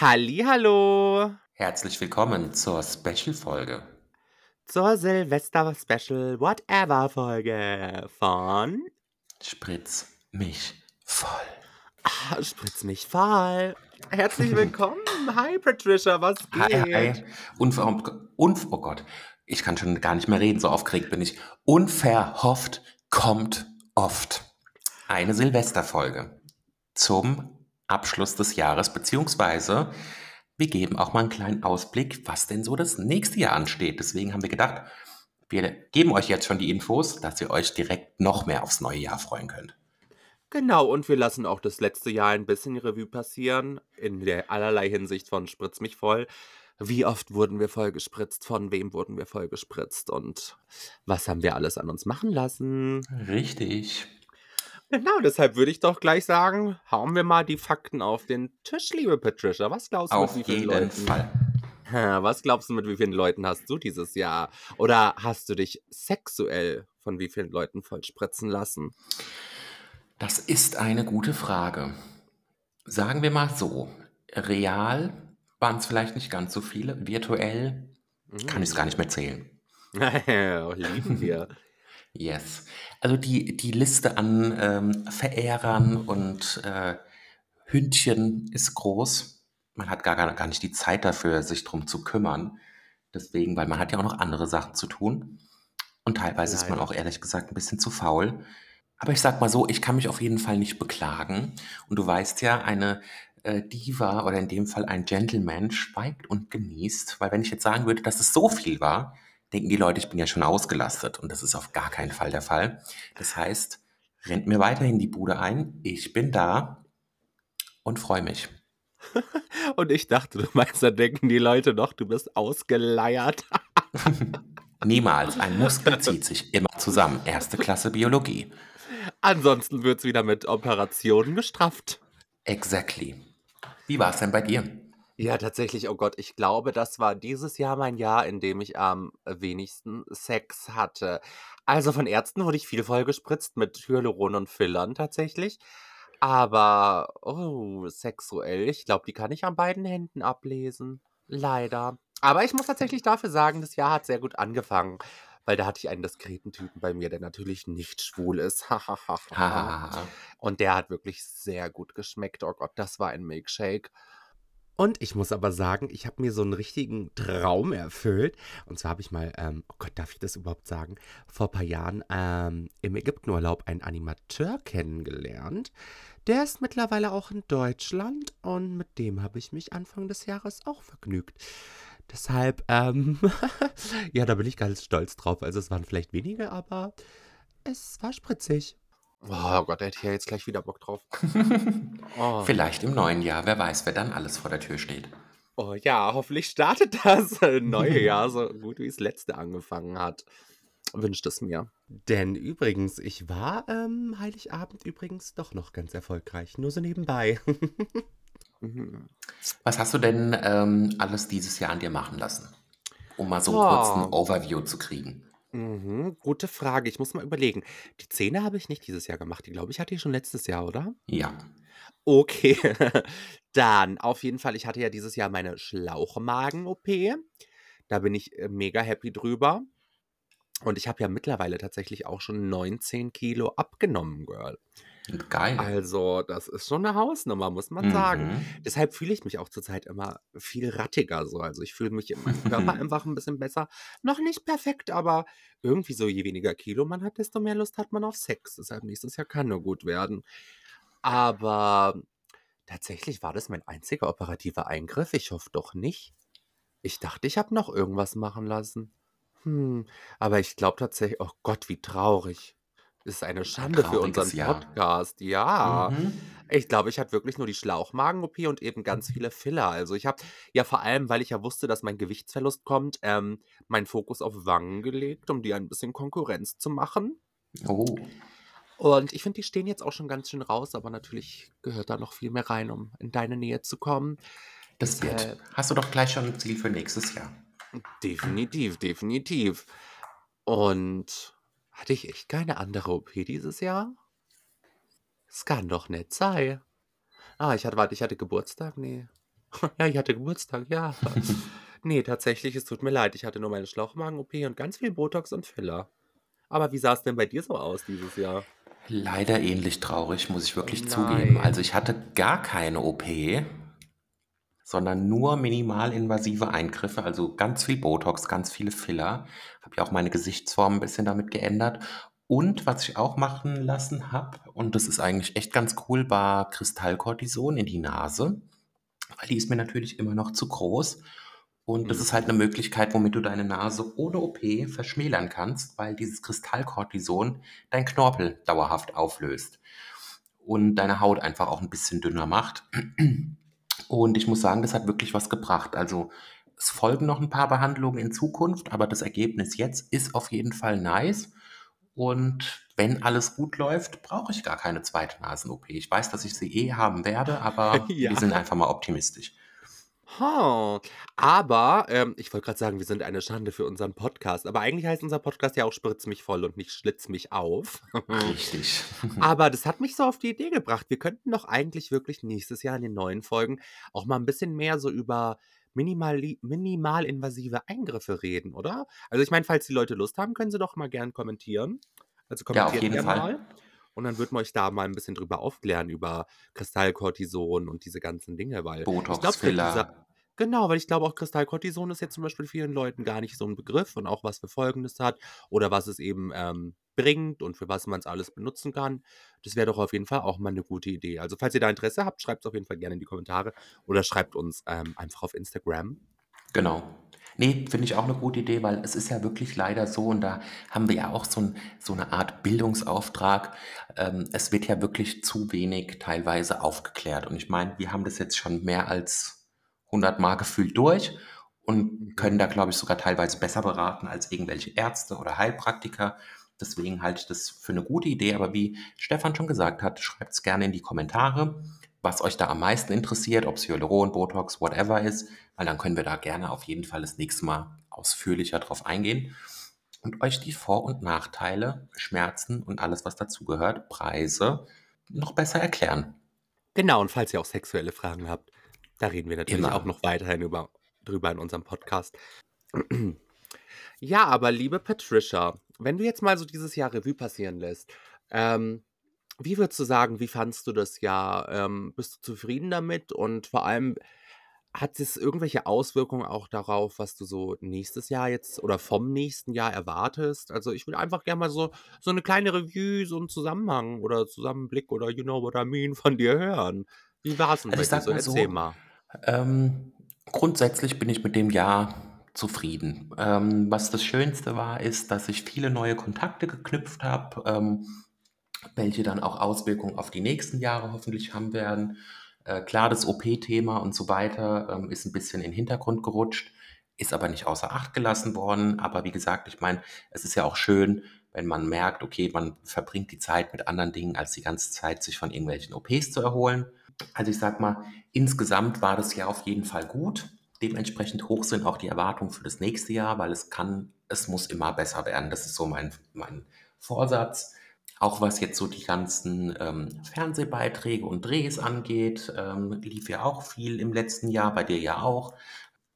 Hallihallo Herzlich willkommen zur Special-Folge. zur Silvester-Special Whatever-Folge von Spritz mich voll. ah, Spritz mich voll. Herzlich willkommen. Hi Patricia, was Hi, geht? hi. Unver unv oh Gott, ich kann schon gar nicht mehr reden, so aufgeregt bin ich. Unverhofft kommt oft. Eine Silvesterfolge zum Abschluss des Jahres, beziehungsweise wir geben auch mal einen kleinen Ausblick, was denn so das nächste Jahr ansteht. Deswegen haben wir gedacht, wir geben euch jetzt schon die Infos, dass ihr euch direkt noch mehr aufs neue Jahr freuen könnt. Genau, und wir lassen auch das letzte Jahr ein bisschen Revue passieren, in der allerlei Hinsicht von Spritz mich voll. Wie oft wurden wir voll gespritzt? Von wem wurden wir voll gespritzt? Und was haben wir alles an uns machen lassen? Richtig. Genau, deshalb würde ich doch gleich sagen, hauen wir mal die Fakten auf den Tisch, liebe Patricia. Was glaubst du, Auf mit wie vielen jeden Leuten? Fall. Was glaubst du, mit wie vielen Leuten hast du dieses Jahr? Oder hast du dich sexuell von wie vielen Leuten voll spritzen lassen? Das ist eine gute Frage. Sagen wir mal so, real waren es vielleicht nicht ganz so viele, virtuell kann ich es gar nicht mehr zählen. Lieben wir. Yes. Also die, die Liste an ähm, Verehrern und äh, Hündchen ist groß. Man hat gar, gar nicht die Zeit dafür, sich drum zu kümmern. Deswegen, weil man hat ja auch noch andere Sachen zu tun. Und teilweise ist man Leider. auch ehrlich gesagt ein bisschen zu faul. Aber ich sag mal so, ich kann mich auf jeden Fall nicht beklagen. Und du weißt ja, eine äh, Diva oder in dem Fall ein Gentleman schweigt und genießt. Weil wenn ich jetzt sagen würde, dass es so viel war, denken die Leute, ich bin ja schon ausgelastet. Und das ist auf gar keinen Fall der Fall. Das heißt, rennt mir weiterhin die Bude ein. Ich bin da und freue mich. Und ich dachte, du meinst, da denken die Leute noch, du bist ausgeleiert. Niemals. Ein Muskel zieht sich immer zusammen. Erste Klasse Biologie. Ansonsten wird es wieder mit Operationen gestrafft. Exactly. Wie war es denn bei dir? Ja, tatsächlich, oh Gott, ich glaube, das war dieses Jahr mein Jahr, in dem ich am wenigsten Sex hatte. Also von Ärzten wurde ich viel vollgespritzt mit Hyaluron und Fillern tatsächlich. Aber, oh, sexuell, ich glaube, die kann ich an beiden Händen ablesen. Leider. Aber ich muss tatsächlich dafür sagen, das Jahr hat sehr gut angefangen. Weil da hatte ich einen diskreten Typen bei mir, der natürlich nicht schwul ist. Hahaha. Und der hat wirklich sehr gut geschmeckt. Oh Gott, das war ein Milkshake. Und ich muss aber sagen, ich habe mir so einen richtigen Traum erfüllt. Und zwar habe ich mal, ähm, oh Gott, darf ich das überhaupt sagen, vor ein paar Jahren ähm, im Ägyptenurlaub einen Animateur kennengelernt. Der ist mittlerweile auch in Deutschland und mit dem habe ich mich Anfang des Jahres auch vergnügt. Deshalb, ähm, ja, da bin ich ganz stolz drauf. Also es waren vielleicht wenige, aber es war spritzig. Oh Gott, da hätte ich ja jetzt gleich wieder Bock drauf. Oh. Vielleicht im neuen Jahr. Wer weiß, wer dann alles vor der Tür steht. Oh ja, hoffentlich startet das neue Jahr so gut wie das letzte angefangen hat. Wünscht es mir. Denn übrigens, ich war ähm, Heiligabend übrigens doch noch ganz erfolgreich. Nur so nebenbei. Mhm. Was hast du denn ähm, alles dieses Jahr an dir machen lassen? Um mal so kurz ein Oh. Overview zu kriegen. Mhm, gute Frage. Ich muss mal überlegen. Die Zähne habe ich nicht dieses Jahr gemacht. Die glaube ich hatte ich schon letztes Jahr, oder? Ja. Okay. Dann auf jeden Fall, ich hatte ja dieses Jahr meine Schlauchmagen-OP. Da bin ich äh, mega happy drüber. Und ich habe ja mittlerweile tatsächlich auch schon 19 Kilo abgenommen, Girl. Geil. Also, das ist schon eine Hausnummer, muss man sagen. Mhm. Deshalb fühle ich mich auch zurzeit immer viel rattiger so. Also, ich fühle mich in meinem Körper einfach ein bisschen besser. Noch nicht perfekt, aber irgendwie so, je weniger Kilo man hat, desto mehr Lust hat man auf Sex. Deshalb nächstes Jahr kann nur gut werden. Aber tatsächlich war das mein einziger operativer Eingriff. Ich hoffe doch nicht. Ich dachte, ich habe noch irgendwas machen lassen. Hm, aber ich glaube tatsächlich, oh Gott, wie traurig. Das ist eine Schande für trauriges unseren Jahr. Podcast. Ja. Mhm. Ich glaube, ich hatte wirklich nur die Schlauchmagen-OP und eben ganz viele Filler. Also ich habe ja vor allem, weil ich ja wusste, dass mein Gewichtsverlust kommt, ähm, meinen Fokus auf Wangen gelegt, um die ein bisschen Konkurrenz zu machen. Oh. Und ich finde, die stehen jetzt auch schon ganz schön raus, aber natürlich gehört da noch viel mehr rein, um in deine Nähe zu kommen. Das wird. Deshalb, Hast du doch gleich schon ein Ziel für nächstes Jahr. definitiv, definitiv. Und hatte ich echt keine andere OP dieses Jahr? Es kann doch nicht sein. Ah, ich hatte, warte, ich hatte Geburtstag? Nee. Ja, ich hatte Geburtstag, ja. Ne, tatsächlich, es tut mir leid. Ich hatte nur meine Schlauchmagen-OP und ganz viel Botox und Filler. Aber wie sah es denn bei dir so aus dieses Jahr? Leider ähnlich traurig, muss ich Oh wirklich zugeben. Also, nein. ich hatte gar keine OP, sondern nur minimalinvasive Eingriffe, also ganz viel Botox, ganz viele Filler. Habe ja auch meine Gesichtsform ein bisschen damit geändert. Und was ich auch machen lassen habe, und das ist eigentlich echt ganz cool, war Kristallkortison in die Nase, weil die ist mir natürlich immer noch zu groß. Und das ist halt Mhm. eine Möglichkeit, womit du deine Nase ohne OP verschmälern kannst, weil dieses Kristallkortison deinen Knorpel dauerhaft auflöst und deine Haut einfach auch ein bisschen dünner macht. Und ich muss sagen, das hat wirklich was gebracht. Also, es folgen noch ein paar Behandlungen in Zukunft, aber das Ergebnis jetzt ist auf jeden Fall nice. Und wenn alles gut läuft, brauche ich gar keine zweite Nasen-OP. Ich weiß, dass ich sie eh haben werde, aber wir sind Ja. einfach mal optimistisch. Ha. Aber, ähm, ich wollte gerade sagen, wir sind eine Schande für unseren Podcast, aber eigentlich heißt unser Podcast ja auch „Spritz mich voll“ und nicht „Schlitz mich auf“. Richtig. Aber das hat mich so auf die Idee gebracht. Wir könnten doch eigentlich wirklich nächstes Jahr in den neuen Folgen auch mal ein bisschen mehr so über minimali minimalinvasive Eingriffe reden, oder? Also, ich meine, falls die Leute Lust haben, können sie doch mal gern kommentieren. Also, Ja, auf jeden Fall. mal und dann würden wir euch da mal ein bisschen drüber aufklären, über Kristallkortison und diese ganzen Dinge, weil ich Botox, glaube, für diese Filler. genau, weil ich glaube auch Kristallkortison ist jetzt zum Beispiel vielen Leuten gar nicht so ein Begriff und auch was für Folgen es hat oder was es eben, ähm, bringt und für was man es alles benutzen kann. Das wäre doch auf jeden Fall auch mal eine gute Idee. Also, falls ihr da Interesse habt, schreibt's auf jeden Fall gerne in die Kommentare oder schreibt uns, ähm, einfach auf Instagram. Genau. Ne, finde ich auch eine gute Idee, weil es ist ja wirklich leider so und da haben wir ja auch so 'n so 'ne Art Bildungsauftrag. Ähm, es wird ja wirklich zu wenig teilweise aufgeklärt und ich meine, wir haben das jetzt schon mehr als 100 Mal gefühlt durch und können Mhm. da, glaube ich, sogar teilweise besser beraten als irgendwelche Ärzte oder Heilpraktiker. Deswegen halte ich das für eine gute Idee, aber wie Stefan schon gesagt hat, schreibt's gerne in die Kommentare, was euch da am meisten interessiert, ob's Hyaluron, Botox, whatever ist, weil dann können wir da gerne auf jeden Fall das nächste Mal ausführlicher drauf eingehen und euch die Vor und Nachteile, Schmerzen und alles, was dazugehört, Preise noch besser erklären. Genau, und falls ihr auch sexuelle Fragen habt, da reden wir natürlich auch Immer. noch weiterhin über drüber in unserem Podcast. Ja, aber liebe Patricia, wenn du jetzt mal so dieses Jahr Revue passieren lässt, ähm, wie würdest du sagen, wie fandst du das Jahr? Ähm, bist du zufrieden damit? Und vor allem, hat es irgendwelche Auswirkungen auch darauf, was du so nächstes Jahr jetzt oder vom nächsten Jahr erwartest? Also, ich will einfach gerne mal so so 'ne kleine Revue, so 'n Zusammenhang oder Zusammenblick oder you know what I mean von dir hören. Wie war's denn Also, bei dir so? Erzähl so, mal. ähm, grundsätzlich bin ich mit dem Jahr zufrieden. Ähm, was das Schönste war, ist, dass ich viele neue Kontakte geknüpft habe, ähm, welche dann auch Auswirkungen auf die nächsten Jahre hoffentlich haben werden. Äh, klar, das OP-Thema und so weiter, ähm, ist 'n bisschen in 'n Hintergrund gerutscht, ist aber nicht außer Acht gelassen worden. Aber wie gesagt, ich meine, es ist ja auch schön, wenn man merkt, okay, man verbringt die Zeit mit anderen Dingen, als die ganze Zeit sich von irgendwelchen OPs zu erholen. Also, ich sage mal, insgesamt war das Jahr auf jeden Fall gut. Dementsprechend hoch sind auch die Erwartungen für das nächste Jahr, weil es kann es muss immer besser werden. Das ist so mein mein Vorsatz. Auch was jetzt so die ganzen, ähm, Fernsehbeiträge und Drehs angeht, ähm, lief ja auch viel im letzten Jahr, bei dir ja auch.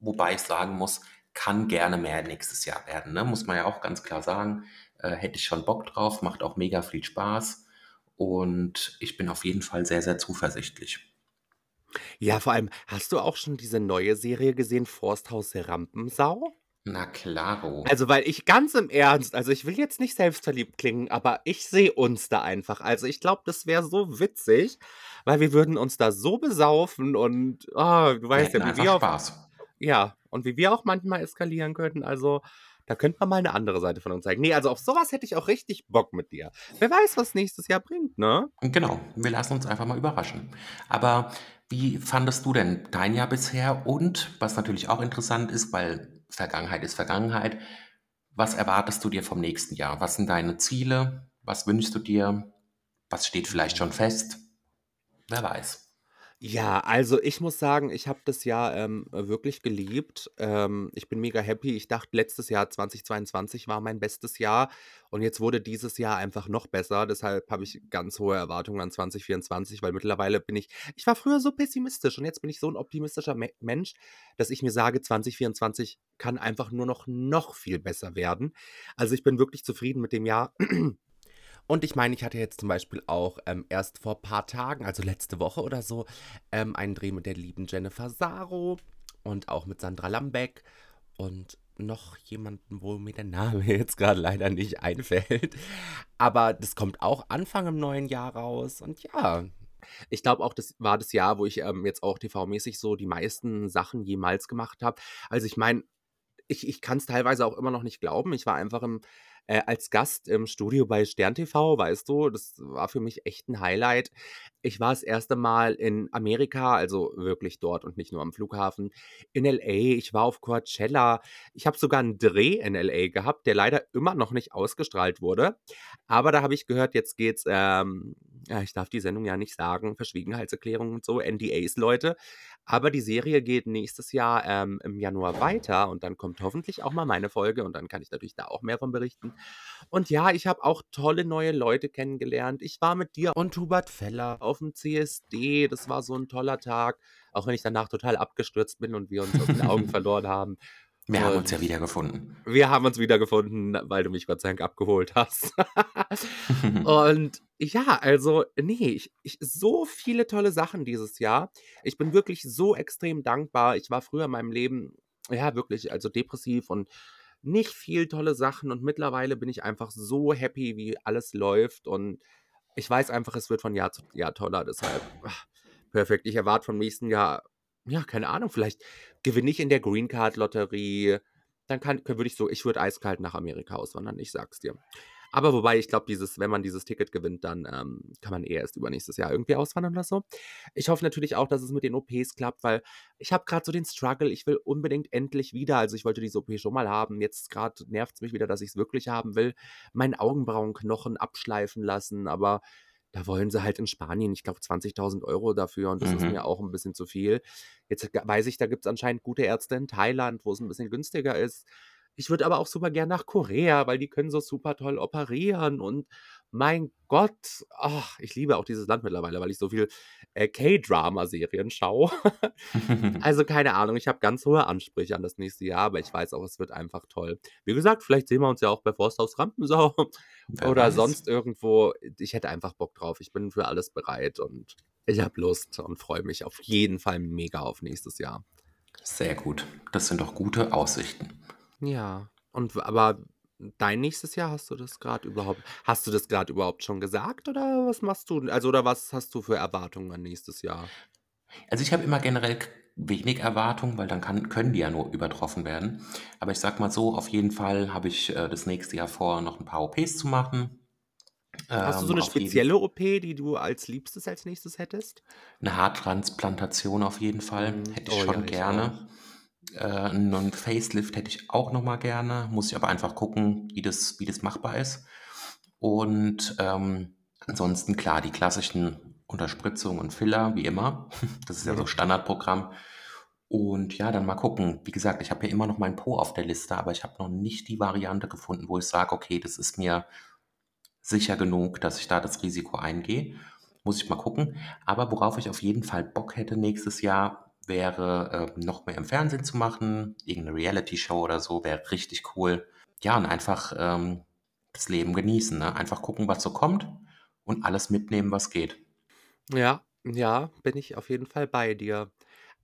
Wobei ich sagen muss, kann gerne mehr nächstes Jahr werden, ne? Muss man ja auch ganz klar sagen. Äh, hätte ich schon Bock drauf, macht auch mega viel Spaß und ich bin auf jeden Fall sehr, sehr zuversichtlich. Ja, vor allem, hast du auch schon diese neue Serie gesehen, Forsthaus Rampensau? Na klaro. Also, weil ich ganz im Ernst also, ich will jetzt nicht selbstverliebt klingen, aber ich sehe uns da einfach. Also, ich glaube, das wäre so witzig, weil wir würden uns da so besaufen und, ah, du weißt hätten ja, wie wir auch Spaß. ja, und wie wir auch manchmal eskalieren könnten. Also, da könnte man mal 'ne andere Seite von uns zeigen. Ne, also, auf so was hätte ich auch richtig Bock mit dir. Wer weiß, was nächstes Jahr bringt, ne? Genau, wir lassen uns einfach mal überraschen. Aber wie fandest du denn dein Jahr bisher? Und was natürlich auch interessant ist, weil Vergangenheit ist Vergangenheit, was erwartest du dir vom nächsten Jahr? Was sind deine Ziele? Was wünschst du dir? Was steht vielleicht schon fest? Wer weiß. Ja, also ich muss sagen, ich habe das Jahr, ähm, wirklich geliebt. Ähm, ich bin mega happy. Ich dachte, letztes Jahr 2022 war mein bestes Jahr und jetzt wurde dieses Jahr einfach noch besser. Deshalb habe ich ganz hohe Erwartungen an 2024, weil mittlerweile bin ich ich war früher so pessimistisch und jetzt bin ich so ein optimistischer Me Mensch, dass ich mir sage, 2024 kann einfach nur noch noch viel besser werden. Also, ich bin wirklich zufrieden mit dem Jahr. Und ich meine, ich hatte jetzt zum Beispiel auch ähm, erst vor ein paar Tagen, also letzte Woche oder so, ähm, einen Dreh mit der lieben Jennifer Saro und auch mit Sandra Lambeck und noch jemanden, wo mir der Name jetzt gerade leider nicht einfällt. Aber das kommt auch Anfang im neuen Jahr raus. Und ja, ich glaube auch, das war das Jahr, wo ich ähm, jetzt auch TV-mäßig so die meisten Sachen jemals gemacht habe. Also ich meine, ich, ich kann es teilweise auch immer noch nicht glauben. Ich war einfach im äh, als Gast im Studio bei Stern TV, weißt du, das war für mich echt ein Highlight. Ich war das erste Mal in Amerika, also wirklich dort und nicht nur am Flughafen, in LA. Ich war auf Coachella. Ich habe sogar einen Dreh in LA gehabt, der leider immer noch nicht ausgestrahlt wurde. Aber da habe ich gehört, jetzt geht's, ähm, ja, ich darf die Sendung ja nicht sagen, Verschwiegenheitserklärungen und so, NDAs, Leute. Aber die Serie geht nächstes Jahr ähm, im Januar weiter und dann kommt hoffentlich auch mal meine Folge und dann kann ich natürlich da auch mehr von berichten. Und ja, ich habe auch tolle neue Leute kennengelernt. Ich war mit dir und Hubert Feller auf dem CSD. Das war so ein toller Tag, auch wenn ich danach total abgestürzt bin und wir uns aus den Augen verloren haben. Wir haben uns ja wiedergefunden. Wir haben uns wiedergefunden, weil du mich Gott sei Dank abgeholt hast. und ja, also, nee, ich, ich, so viele tolle Sachen dieses Jahr. Ich bin wirklich so extrem dankbar. Ich war früher in meinem Leben, ja, wirklich, also depressiv und nicht viel tolle Sachen. Und mittlerweile bin ich einfach so happy, wie alles läuft. Und ich weiß einfach, es wird von Jahr zu Jahr toller. Deshalb, ach, perfekt. Ich erwarte vom nächsten Jahr ja, keine Ahnung, vielleicht gewinne ich in der Green Card Lotterie. Dann kann, würde ich so, ich würde eiskalt nach Amerika auswandern, ich sag's dir. Aber wobei, ich glaube, dieses, wenn man dieses Ticket gewinnt, dann ähm, kann man eher erst übernächstes Jahr irgendwie auswandern oder so. Ich hoffe natürlich auch, dass es mit den OPs klappt, weil ich habe gerade so den Struggle, ich will unbedingt endlich wieder, also ich wollte diese OP schon mal haben, jetzt gerade nervt es mich wieder, dass ich es wirklich haben will, meinen Augenbrauenknochen abschleifen lassen, aber da wollen sie halt in Spanien, ich glaube, 20.000 Euro dafür und das ist Mhm. mir auch ein bisschen zu viel. Jetzt g weiß ich, da gibt es anscheinend gute Ärzte in Thailand, wo es ein bisschen günstiger ist. Ich würde aber auch super gern nach Korea, weil die können so super toll operieren und mein Gott, ach, ich liebe auch dieses Land mittlerweile, weil ich so viel, äh, K-Drama-Serien schaue. Also, keine Ahnung, ich habe ganz hohe Ansprüche an das nächste Jahr, aber ich weiß auch, es wird einfach toll. Wie gesagt, vielleicht sehen wir uns ja auch bei Forsthaus Rampensau oder weiß. sonst irgendwo. Ich hätte einfach Bock drauf. Ich bin für alles bereit und ich habe Lust und freue mich auf jeden Fall mega auf nächstes Jahr. Sehr gut. Das sind doch gute Aussichten. Ja, und aber dein nächstes Jahr, hast du das gerade überhaupt hast du das gerade überhaupt schon gesagt oder was machst du also, oder was hast du für Erwartungen an nächstes Jahr? Also ich habe immer generell wenig Erwartungen, weil dann kann, können die ja nur übertroffen werden. Aber ich sag mal so, auf jeden Fall habe ich äh, das nächste Jahr vor, noch ein paar OPs zu machen. Hast du so Ähm, eine spezielle OP, die du als Liebstes als nächstes hättest? eine Haartransplantation auf jeden Fall. Mhm. Hätte ich Oh ja, schon ich gerne. Äh, einen Facelift hätte ich auch nochmal gerne. Muss ich aber einfach gucken, wie das, wie das machbar ist. Und ähm, ansonsten klar, die klassischen Unterspritzungen und Filler, wie immer. Das ist ja so. Standardprogramm. Und ja, dann mal gucken. Wie gesagt, ich habe ja immer noch mein Po auf der Liste, aber ich habe noch nicht die Variante gefunden, wo ich sage, okay, das ist mir sicher genug, dass ich da das Risiko eingehe. Muss ich mal gucken. Aber worauf ich auf jeden Fall Bock hätte nächstes Jahr, wäre äh, noch mehr im Fernsehen zu machen. Irgendeine Reality-Show oder so wäre richtig cool. Ja, und einfach ähm, das Leben genießen. Ne? Einfach gucken, was so kommt und alles mitnehmen, was geht. Ja, ja, bin ich auf jeden Fall bei dir.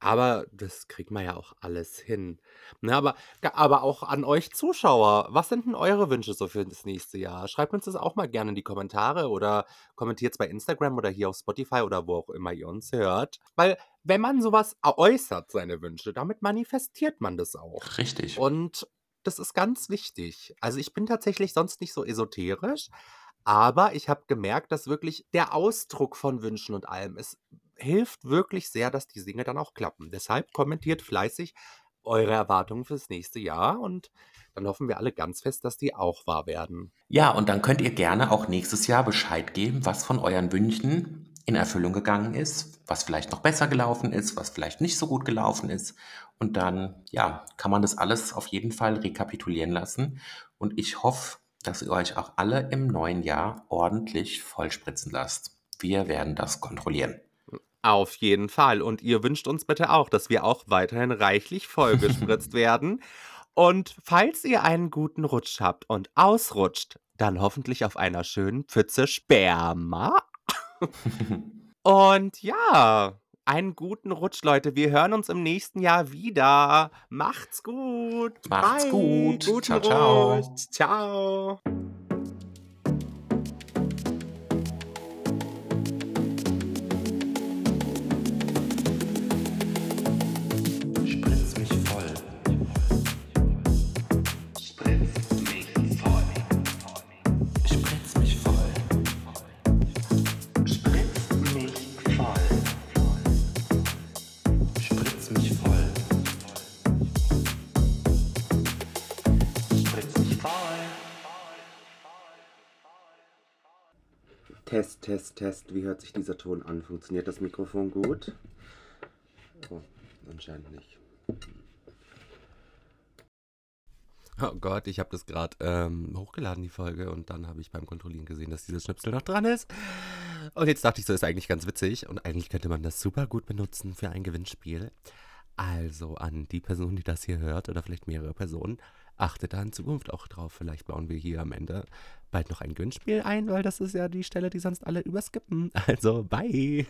Aber das kriegt man ja auch alles hin. Ne, aber, aber auch an euch Zuschauer. Was sind denn eure Wünsche so für das nächste Jahr? Schreibt uns das auch mal gerne in die Kommentare oder kommentiert es bei Instagram oder hier auf Spotify oder wo auch immer ihr uns hört. Weil, wenn man sowas äußert, seine Wünsche, damit manifestiert man das auch. Richtig. Und das ist ganz wichtig. Also ich bin tatsächlich sonst nicht so esoterisch, aber ich habe gemerkt, dass wirklich der Ausdruck von Wünschen und allem, es hilft wirklich sehr, dass die Dinge dann auch klappen. Deshalb kommentiert fleißig eure Erwartungen fürs nächste Jahr und dann hoffen wir alle ganz fest, dass die auch wahr werden. Ja, und dann könnt ihr gerne auch nächstes Jahr Bescheid geben, was von euren Wünschen in Erfüllung gegangen ist, was vielleicht noch besser gelaufen ist, was vielleicht nicht so gut gelaufen ist. Und dann, ja, kann man das alles auf jeden Fall rekapitulieren lassen. Und ich hoffe, dass ihr euch auch alle im neuen Jahr ordentlich vollspritzen lasst. Wir werden das kontrollieren. Auf jeden Fall. Und ihr wünscht uns bitte auch, dass wir auch weiterhin reichlich vollgespritzt werden. Und falls ihr einen guten Rutsch habt und ausrutscht, dann hoffentlich auf einer schönen Pfütze Sperma. und ja, einen guten Rutsch, Leute. Wir hören uns im nächsten Jahr wieder. Macht's gut. Macht's Bye. gut. Guten Ciao, ciao. Rutsch. Ciao. Spritz Test, Test. Wie hört sich dieser Ton an? Funktioniert das Mikrofon gut? Oh, anscheinend nicht. Oh Gott, ich habe das gerade ähm, hochgeladen, die Folge, und dann habe ich beim Kontrollieren gesehen, dass dieses Schnipsel noch dran ist. Und jetzt dachte ich, so ist eigentlich ganz witzig und eigentlich könnte man das super gut benutzen für ein Gewinnspiel. Also an die Person, die das hier hört, oder vielleicht mehrere Personen, achtet da in Zukunft auch drauf. Vielleicht bauen wir hier am Ende bald noch ein Gewinnspiel ein, weil das ist ja die Stelle, die sonst alle überskippen. Also, bye!